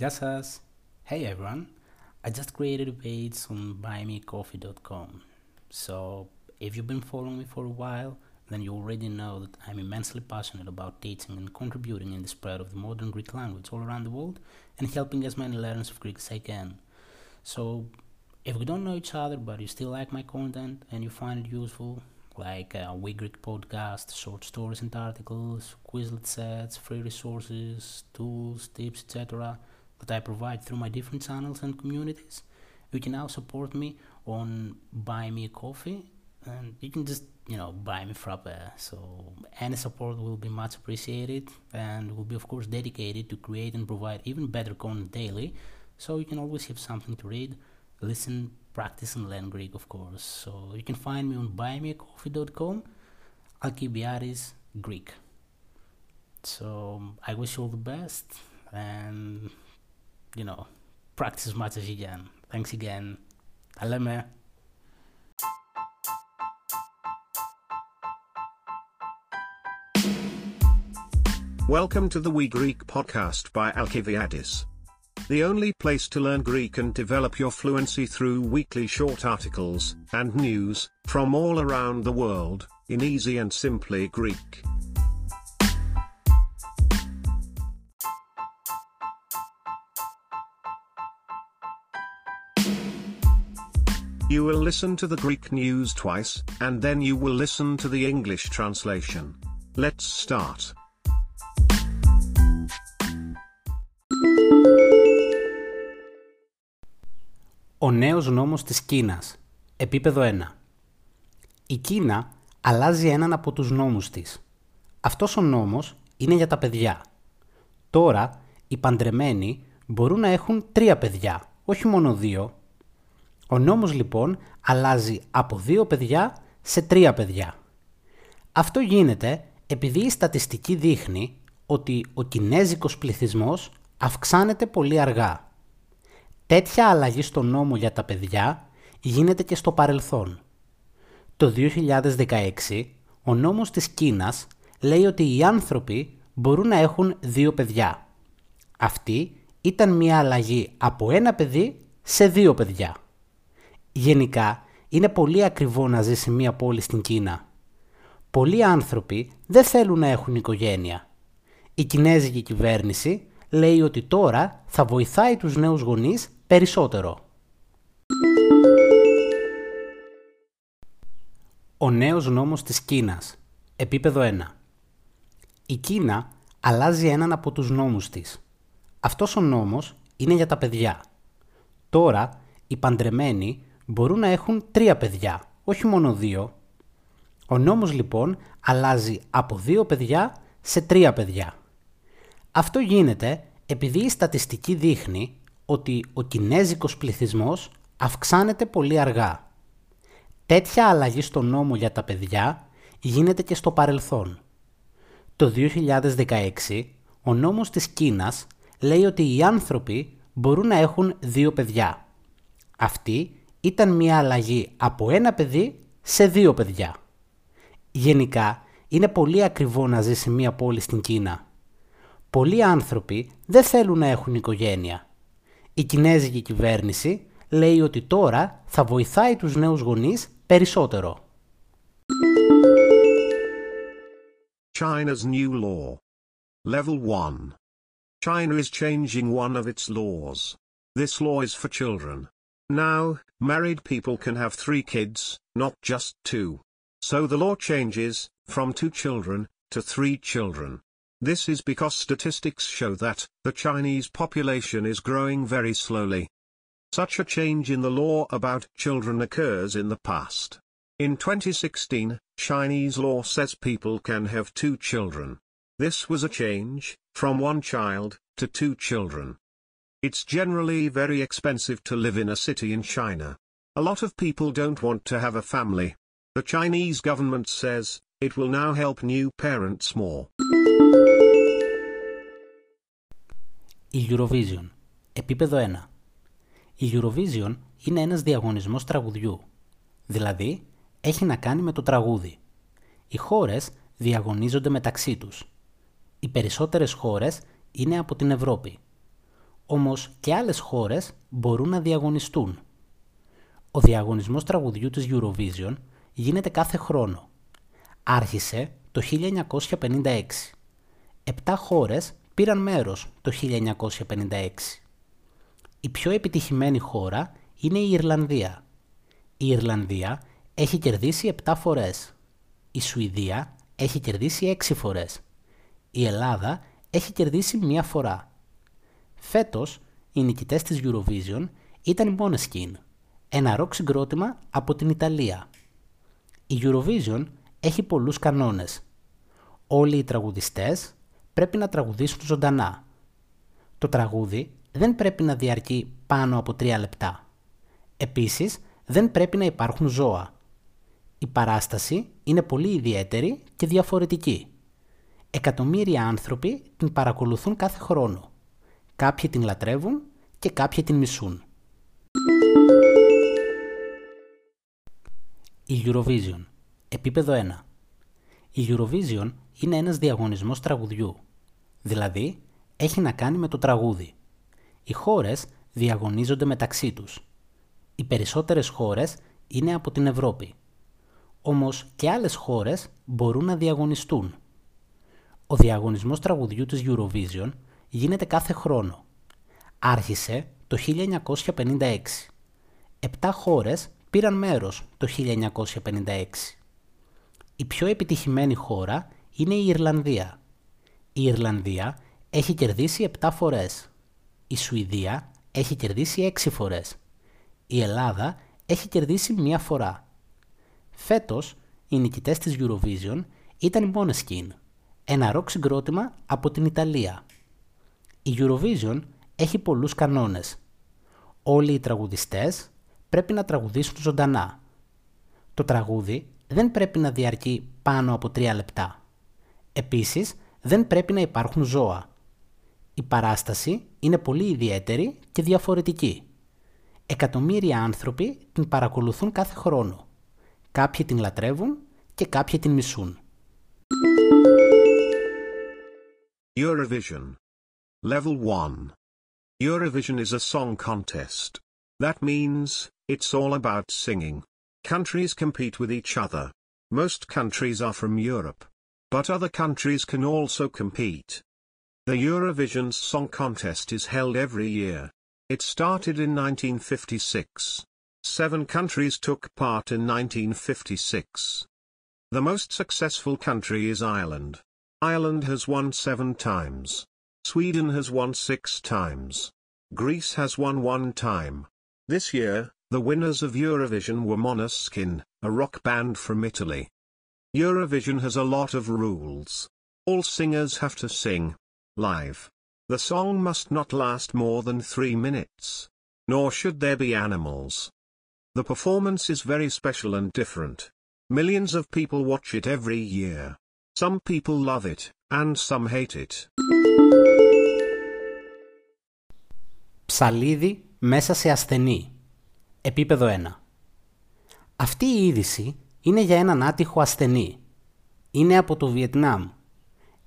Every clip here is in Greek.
Just us. Hey everyone, I just created a page on buymecoffee.com. So if you've been following me for a while, then you already know that I'm immensely passionate about teaching and contributing in the spread of the modern Greek language all around the world and helping as many learners of Greek as I can. So if we don't know each other but you still like my content and you find it useful, like uh, We Greek podcast, short stories and articles, Quizlet sets, free resources, tools, tips, etc., that I provide through my different channels and communities. You can now support me on Buy Me a Coffee, and you can just you know buy me frappe. Uh, so any support will be much appreciated, and will be of course dedicated to create and provide even better content daily. So you can always have something to read, listen, practice, and learn Greek, of course. So you can find me on buymeacoffee.com. Alkibiadis Greek. So um, I wish you all the best and you know, practice as much as you can. Thanks again. Aleme. Welcome to the We Greek podcast by Alkiviadis. The only place to learn Greek and develop your fluency through weekly short articles and news from all around the world in easy and simply Greek. You will listen to the Greek news twice, and then you will listen to the English translation. Let's start. Ο νέος νόμος της Κίνας. Επίπεδο 1. Η Κίνα αλλάζει έναν από τους νόμους της. Αυτός ο νόμος είναι για τα παιδιά. Τώρα, οι παντρεμένοι μπορούν να έχουν τρία παιδιά, όχι μόνο δύο. Ο νόμος λοιπόν αλλάζει από δύο παιδιά σε τρία παιδιά. Αυτό γίνεται επειδή η στατιστική δείχνει ότι ο κινέζικος πληθυσμός αυξάνεται πολύ αργά. Τέτοια αλλαγή στο νόμο για τα παιδιά γίνεται και στο παρελθόν. Το 2016 ο νόμος της Κίνας λέει ότι οι άνθρωποι μπορούν να έχουν δύο παιδιά. Αυτή ήταν μια αλλαγή από ένα παιδί σε δύο παιδιά. Γενικά, είναι πολύ ακριβό να ζεις σε μια πόλη στην Κίνα. Πολλοί άνθρωποι δεν θέλουν να έχουν οικογένεια. Η κινέζικη κυβέρνηση λέει ότι τώρα θα βοηθάει τους νέους γονείς περισσότερο. Ο νέος νόμος της Κίνας. Επίπεδο 1. Η Κίνα αλλάζει έναν από τους νόμους της. Αυτός ο νόμος είναι για τα παιδιά. Τώρα, οι παντρεμένοι μπορούν να έχουν τρία παιδιά, όχι μόνο δύο. Ο νόμος λοιπόν αλλάζει από δύο παιδιά σε τρία παιδιά. Αυτό γίνεται επειδή η στατιστική δείχνει ότι ο κινέζικος πληθυσμός αυξάνεται πολύ αργά. Τέτοια αλλαγή στο νόμο για τα παιδιά γίνεται και στο παρελθόν. Το 2016 ο νόμος της Κίνας λέει ότι οι άνθρωποι μπορούν να έχουν δύο παιδιά. Αυτοί ήταν μια αλλαγή από ένα παιδί σε δύο παιδιά. Γενικά, είναι πολύ ακριβό να ζεις σε μια πόλη στην Κίνα. Πολλοί άνθρωποι δεν θέλουν να έχουν οικογένεια. Η κινέζικη κυβέρνηση λέει ότι τώρα θα βοηθάει τους νέους γονείς περισσότερο. China's new law. Level 1. China is changing one of its laws. This law is for children. Now, married people can have three kids, not just two. So the law changes, from two children, to three children. This is because statistics show that, the Chinese population is growing very slowly. Such a change in the law about children occurs in the past. In 2016, Chinese law says people can have two children. This was a change, from one child, to two children. It's generally very expensive to live in a city in China. A lot of people don't want to have a family. The Chinese government says, it will now help new parents more. Η Eurovision. Επίπεδο 1. Η Eurovision είναι ένας διαγωνισμός τραγουδιού. Δηλαδή, έχει να κάνει με το τραγούδι. Οι χώρες διαγωνίζονται μεταξύ τους. Οι περισσότερες χώρες είναι από την Ευρώπη. Όμως και άλλες χώρες μπορούν να διαγωνιστούν. Ο διαγωνισμός τραγουδιού της Eurovision γίνεται κάθε χρόνο. Άρχισε το 1956. Επτά χώρες πήραν μέρος το 1956. Η πιο επιτυχημένη χώρα είναι η Ιρλανδία. Η Ιρλανδία έχει κερδίσει 7 φορές. Η Σουηδία έχει κερδίσει 6 φορές. Η Ελλάδα έχει κερδίσει μία φορά. Φέτος, οι νικητές της Eurovision ήταν οι Måneskin, ένα ροκ συγκρότημα από την Ιταλία. Η Eurovision έχει πολλούς κανόνες. Όλοι οι τραγουδιστές πρέπει να τραγουδήσουν ζωντανά. Το τραγούδι δεν πρέπει να διαρκεί πάνω από 3 λεπτά. Επίσης, δεν πρέπει να υπάρχουν ζώα. Η παράσταση είναι πολύ ιδιαίτερη και διαφορετική. Εκατομμύρια άνθρωποι την παρακολουθούν κάθε χρόνο. Κάποιοι την λατρεύουν και κάποιοι την μισούν. Η Eurovision. Επίπεδο 1. Η Eurovision είναι ένας διαγωνισμός τραγουδιού. Δηλαδή, έχει να κάνει με το τραγούδι. Οι χώρες διαγωνίζονται μεταξύ τους. Οι περισσότερες χώρες είναι από την Ευρώπη. Όμως και άλλες χώρες μπορούν να διαγωνιστούν. Ο διαγωνισμός τραγουδιού της Eurovision γίνεται κάθε χρόνο. Άρχισε το 1956. Επτά χώρες πήραν μέρος το 1956. Η πιο επιτυχημένη χώρα είναι η Ιρλανδία. Η Ιρλανδία έχει κερδίσει 7 φορές. Η Σουηδία έχει κερδίσει 6 φορές. Η Ελλάδα έχει κερδίσει μία φορά. Φέτος, οι νικητές της Eurovision ήταν οι Måneskin, ένα ροκ συγκρότημα από την Ιταλία. Η Eurovision έχει πολλούς κανόνες. Όλοι οι τραγουδιστές πρέπει να τραγουδήσουν ζωντανά. Το τραγούδι δεν πρέπει να διαρκεί πάνω από 3 λεπτά. Επίσης, δεν πρέπει να υπάρχουν ζώα. Η παράσταση είναι πολύ ιδιαίτερη και διαφορετική. Εκατομμύρια άνθρωποι την παρακολουθούν κάθε χρόνο. Κάποιοι την λατρεύουν και κάποιοι την μισούν. Eurovision. Level 1. Eurovision is a song contest. That means, it's all about singing. Countries compete with each other. Most countries are from Europe. But other countries can also compete. The Eurovision Song Contest is held every year. It started in 1956. Seven countries took part in 1956. The most successful country is Ireland. Ireland has won seven times. Sweden has won six times. Greece has won one time. This year, the winners of Eurovision were Måneskin, a rock band from Italy. Eurovision has a lot of rules. All singers have to sing live. The song must not last more than three minutes. Nor should there be animals. The performance is very special and different. Millions of people watch it every year. Some people love it, and some hate it. Ψαλίδι μέσα σε ασθενή. Επίπεδο 1. Αυτή η είδηση είναι για έναν άτυχο ασθενή. Είναι από το Βιετνάμ.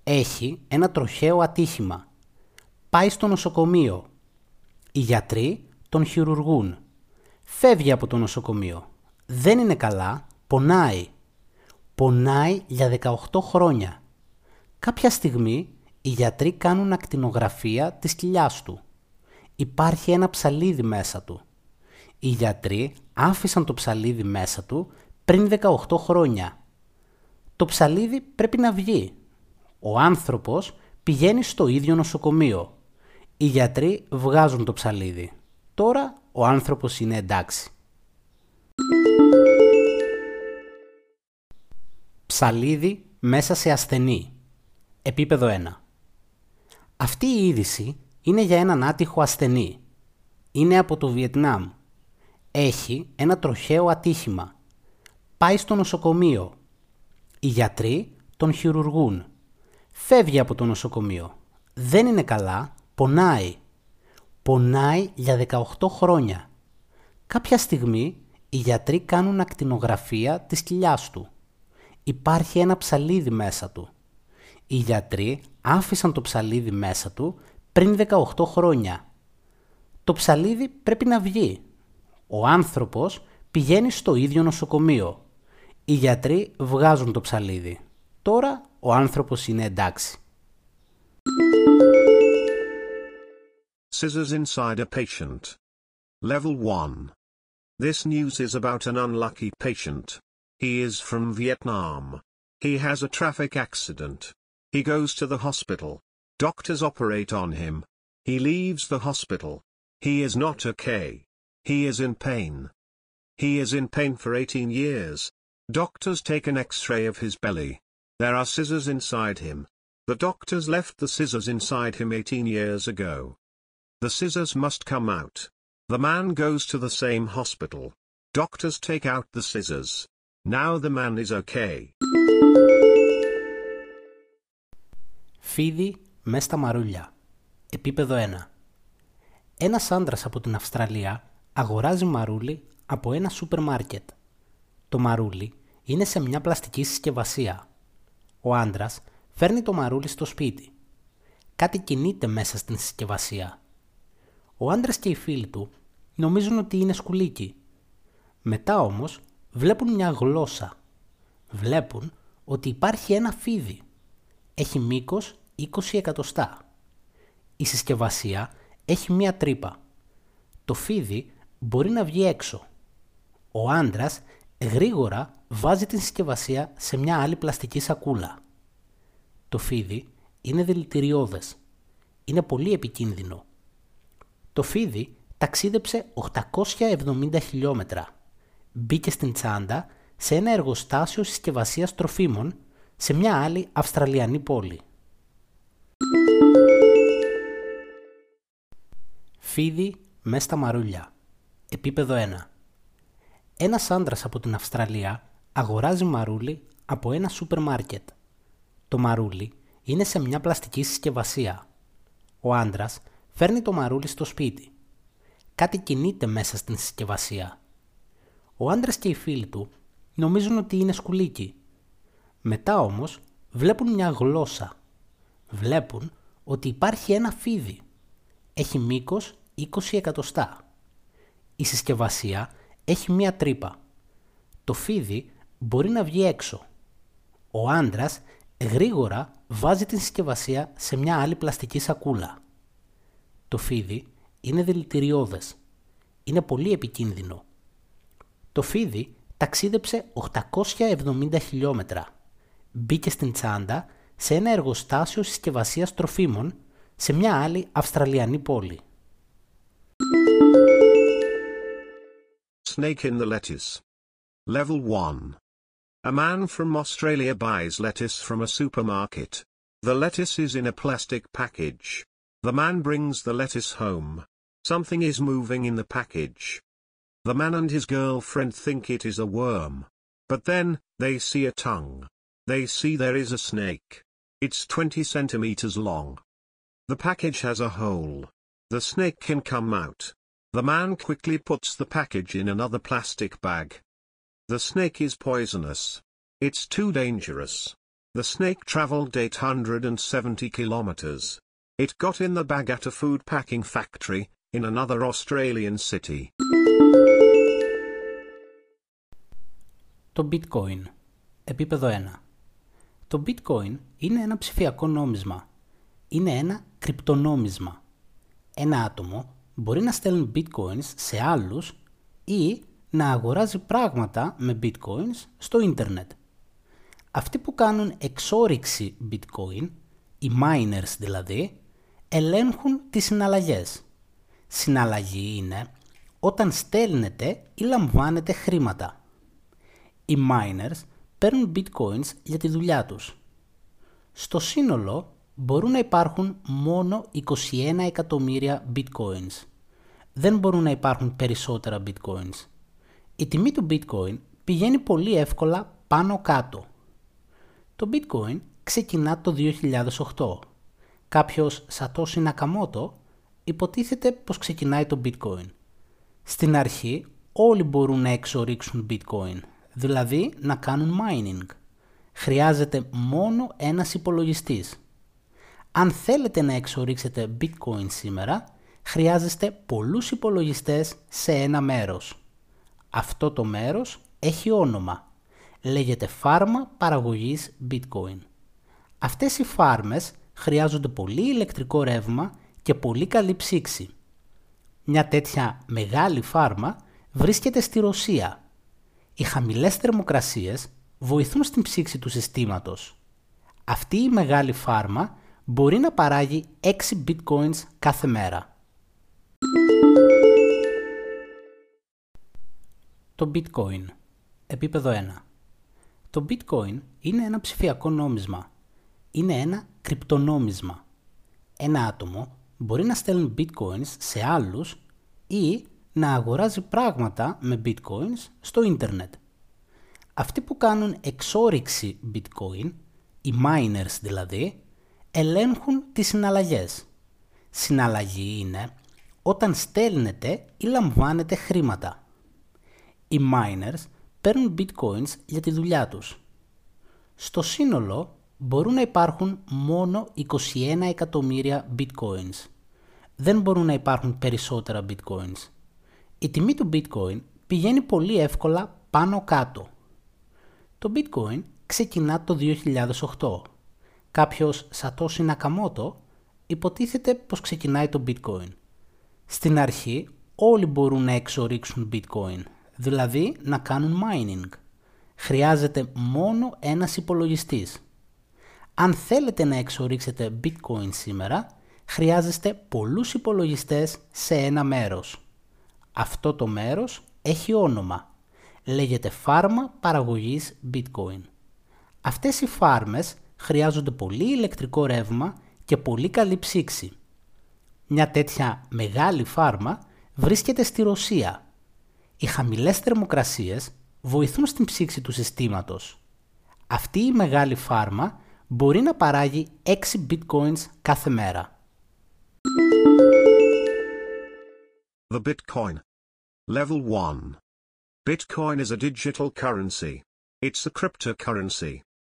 Έχει ένα τροχαίο ατύχημα. Πάει στο νοσοκομείο. Οι γιατροί τον χειρουργούν. Φεύγει από το νοσοκομείο. Δεν είναι καλά, πονάει. Πονάει για 18 χρόνια. Κάποια στιγμή οι γιατροί κάνουν ακτινογραφία της κοιλιάς του. Υπάρχει ένα ψαλίδι μέσα του. Οι γιατροί άφησαν το ψαλίδι μέσα του πριν 18 χρόνια. Το ψαλίδι πρέπει να βγει. Ο άνθρωπος πηγαίνει στο ίδιο νοσοκομείο. Οι γιατροί βγάζουν το ψαλίδι. Τώρα ο άνθρωπος είναι εντάξει. Ψαλίδι μέσα σε ασθενή. Επίπεδο 1. Αυτή η είδηση είναι για έναν άτυχο ασθενή. Είναι από το Βιετνάμ. Έχει ένα τροχαίο ατύχημα. Πάει στο νοσοκομείο. Οι γιατροί τον χειρουργούν. Φεύγει από το νοσοκομείο. Δεν είναι καλά, πονάει. Πονάει για 18 χρόνια. Κάποια στιγμή οι γιατροί κάνουν ακτινογραφία της κοιλιάς του. Υπάρχει ένα ψαλίδι μέσα του. Οι γιατροί άφησαν το ψαλίδι μέσα του πριν 18 χρόνια. το ψαλίδι πρέπει να βγει. Ο άνθρωπος πηγαίνει στο ίδιο νοσοκομείο. Οι γιατροί βγάζουν το ψαλίδι. Τώρα ο άνθρωπος είναι εντάξει. Scissors inside a patient. Level 1. This news is about an unlucky patient. He is from Vietnam. He has a traffic accident. He goes to the hospital. Doctors operate on him. He leaves the hospital. He is not okay. He is in pain. He is in pain for 18 years. Doctors take an x-ray of his belly. There are scissors inside him. The doctors left the scissors inside him 18 years ago. The scissors must come out. The man goes to the same hospital. Doctors take out the scissors. Now the man is okay. Φίδι μες στα μαρούλια. Επίπεδο 1. Ένας άντρας από την Αυστραλία αγοράζει μαρούλι από ένα σούπερ μάρκετ. Το μαρούλι είναι σε μια πλαστική συσκευασία. Ο άντρας φέρνει το μαρούλι στο σπίτι. Κάτι κινείται μέσα στην συσκευασία. Ο άντρας και οι φίλοι του νομίζουν ότι είναι σκουλίκι. Μετά όμως βλέπουν μια γλώσσα. Βλέπουν ότι υπάρχει ένα φίδι. Έχει μήκος 20 εκατοστά. Η συσκευασία έχει μία τρύπα. Το φίδι μπορεί να βγει έξω. Ο άντρας γρήγορα βάζει την συσκευασία σε μια άλλη πλαστική σακούλα. Το φίδι είναι δηλητηριώδες. Είναι πολύ επικίνδυνο. Το φίδι ταξίδεψε 870 χιλιόμετρα. Μπήκε στην τσάντα σε ένα εργοστάσιο συσκευασίας τροφίμων σε μια άλλη Αυστραλιανή πόλη. Φίδι μες στα μαρούλια. Επίπεδο 1. Ένας άντρας από την Αυστραλία αγοράζει μαρούλι από ένα σούπερ μάρκετ. Το μαρούλι είναι σε μια πλαστική συσκευασία. Ο άντρας φέρνει το μαρούλι στο σπίτι. Κάτι κινείται μέσα στην συσκευασία. Ο άντρας και οι φίλοι του νομίζουν ότι είναι σκουλίκι. Μετά όμως βλέπουν μια γλώσσα. Βλέπουν ότι υπάρχει ένα φίδι. Έχει μήκος 20 εκατοστά. Η συσκευασία έχει μία τρύπα. Το φίδι μπορεί να βγει έξω. Ο άντρας γρήγορα βάζει την συσκευασία σε μια άλλη πλαστική σακούλα. Το φίδι είναι δηλητηριώδες. Είναι πολύ επικίνδυνο. Το φίδι ταξίδεψε 870 χιλιόμετρα. Μπήκε στην τσάντα σε ένα εργοστάσιο συσκευασίας τροφίμων σε μια άλλη Αυστραλιανή πόλη. Snake in the lettuce. Level 1. A man from Australia buys lettuce from a supermarket. The lettuce is in a plastic package. The man brings the lettuce home. Something is moving in the package. The man and his girlfriend think it is a worm. But then, they see a tongue. They see there is a snake. It's 20 centimeters long. The package has a hole. The snake can come out. The man quickly puts the package in another plastic bag. The snake is poisonous. It's too dangerous. The snake traveled 870 kilometers. It got in the bag at a food packing factory, in another Australian city. Το bitcoin. Επίπεδο 1. Το bitcoin είναι ένα ψηφιακό νόμισμα. Είναι ένα κρυπτονόμισμα. Ένα άτομο μπορεί να στέλνει bitcoins σε άλλους ή να αγοράζει πράγματα με bitcoins στο ίντερνετ. Αυτοί που κάνουν εξόριξη bitcoin, οι miners δηλαδή, ελέγχουν τις συναλλαγές. Συναλλαγή είναι όταν στέλνετε ή λαμβάνετε χρήματα. Οι miners παίρνουν bitcoins για τη δουλειά τους. Στο σύνολο μπορούν να υπάρχουν μόνο 21 εκατομμύρια bitcoins. Δεν μπορούν να υπάρχουν περισσότερα bitcoins. Η τιμή του bitcoin πηγαίνει πολύ εύκολα πάνω κάτω. Το bitcoin ξεκινά το 2008. Κάποιος Satoshi Nakamoto υποτίθεται πως ξεκινάει το bitcoin. Στην αρχή όλοι μπορούν να εξορίξουν bitcoin, δηλαδή να κάνουν mining. Χρειάζεται μόνο ένας υπολογιστής. Αν θέλετε να εξορίξετε bitcoin σήμερα, χρειάζεστε πολλούς υπολογιστές σε ένα μέρος. Αυτό το μέρος έχει όνομα. Λέγεται φάρμα παραγωγής bitcoin. Αυτές οι φάρμες χρειάζονται πολύ ηλεκτρικό ρεύμα και πολύ καλή ψήξη. Μια τέτοια μεγάλη φάρμα βρίσκεται στη Ρωσία. Οι χαμηλές θερμοκρασίες βοηθούν στην ψήξη του συστήματος. Αυτή η μεγάλη φάρμα μπορεί να παράγει 6 bitcoins κάθε μέρα. Το bitcoin. Επίπεδο 1. Το bitcoin είναι ένα ψηφιακό νόμισμα. Είναι ένα κρυπτονόμισμα. Ένα άτομο μπορεί να στέλνει bitcoins σε άλλους ή να αγοράζει πράγματα με bitcoins στο ίντερνετ. Αυτοί που κάνουν εξόριξη bitcoin, οι miners δηλαδή, ελέγχουν τις συναλλαγές. Συναλλαγή είναι όταν στέλνετε ή λαμβάνετε χρήματα. Οι miners παίρνουν bitcoins για τη δουλειά τους. Στο σύνολο μπορούν να υπάρχουν μόνο 21 εκατομμύρια bitcoins. Δεν μπορούν να υπάρχουν περισσότερα bitcoins. Η τιμή του bitcoin πηγαίνει πολύ εύκολα πάνω κάτω. Το bitcoin ξεκινά το 2008. Κάποιος Satoshi Nakamoto υποτίθεται πως ξεκινάει το bitcoin. Στην αρχή όλοι μπορούν να εξορίξουν bitcoin, δηλαδή να κάνουν mining. Χρειάζεται μόνο ένας υπολογιστής. Αν θέλετε να εξορίξετε bitcoin σήμερα, χρειάζεστε πολλούς υπολογιστές σε ένα μέρος. Αυτό το μέρος έχει όνομα. Λέγεται φάρμα παραγωγής bitcoin. Αυτές οι φάρμες χρειάζονται πολύ ηλεκτρικό ρεύμα και πολύ καλή ψήξη. Μια τέτοια μεγάλη φάρμα βρίσκεται στη Ρωσία. Οι χαμηλές θερμοκρασίες βοηθούν στην ψήξη του συστήματος. Αυτή η μεγάλη φάρμα μπορεί να παράγει 6 bitcoins κάθε μέρα. The Bitcoin. Level 1. Bitcoin is a digital currency. It's a cryptocurrency.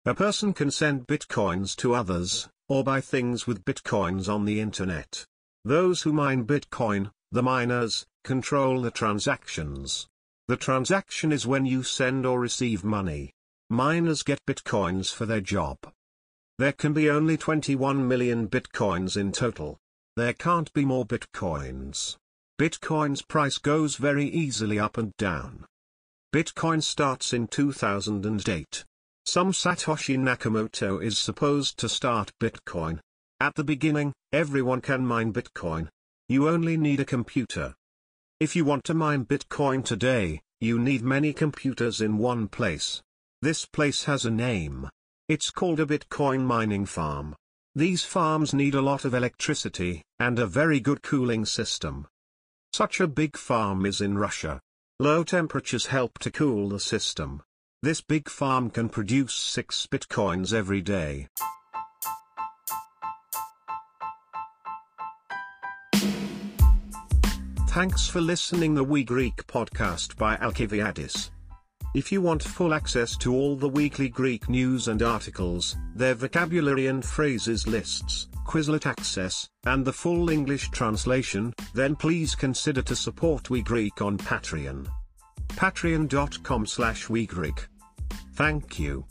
A person can send bitcoins to others, or buy things with bitcoins on the internet. Those who mine bitcoin, the miners, control the transactions. The transaction is when you send or receive money. Miners get bitcoins for their job. There can be only 21 million bitcoins in total. There can't be more bitcoins. Bitcoin's price goes very easily up and down. Bitcoin starts in 2008. Some Satoshi Nakamoto is supposed to start Bitcoin. At the beginning, everyone can mine Bitcoin. You only need a computer. If you want to mine Bitcoin today, you need many computers in one place. This place has a name. It's called a Bitcoin mining farm. These farms need a lot of electricity, and a very good cooling system. Such a big farm is in Russia. Low temperatures help to cool the system. This big farm can produce 6 bitcoins every day. Thanks for listening the We Greek podcast by Alkiviadis. If you want full access to all the weekly Greek news and articles, their vocabulary and phrases lists, Quizlet access, and the full English translation, then please consider to support We Greek on Patreon. Patreon.com slash. Thank you.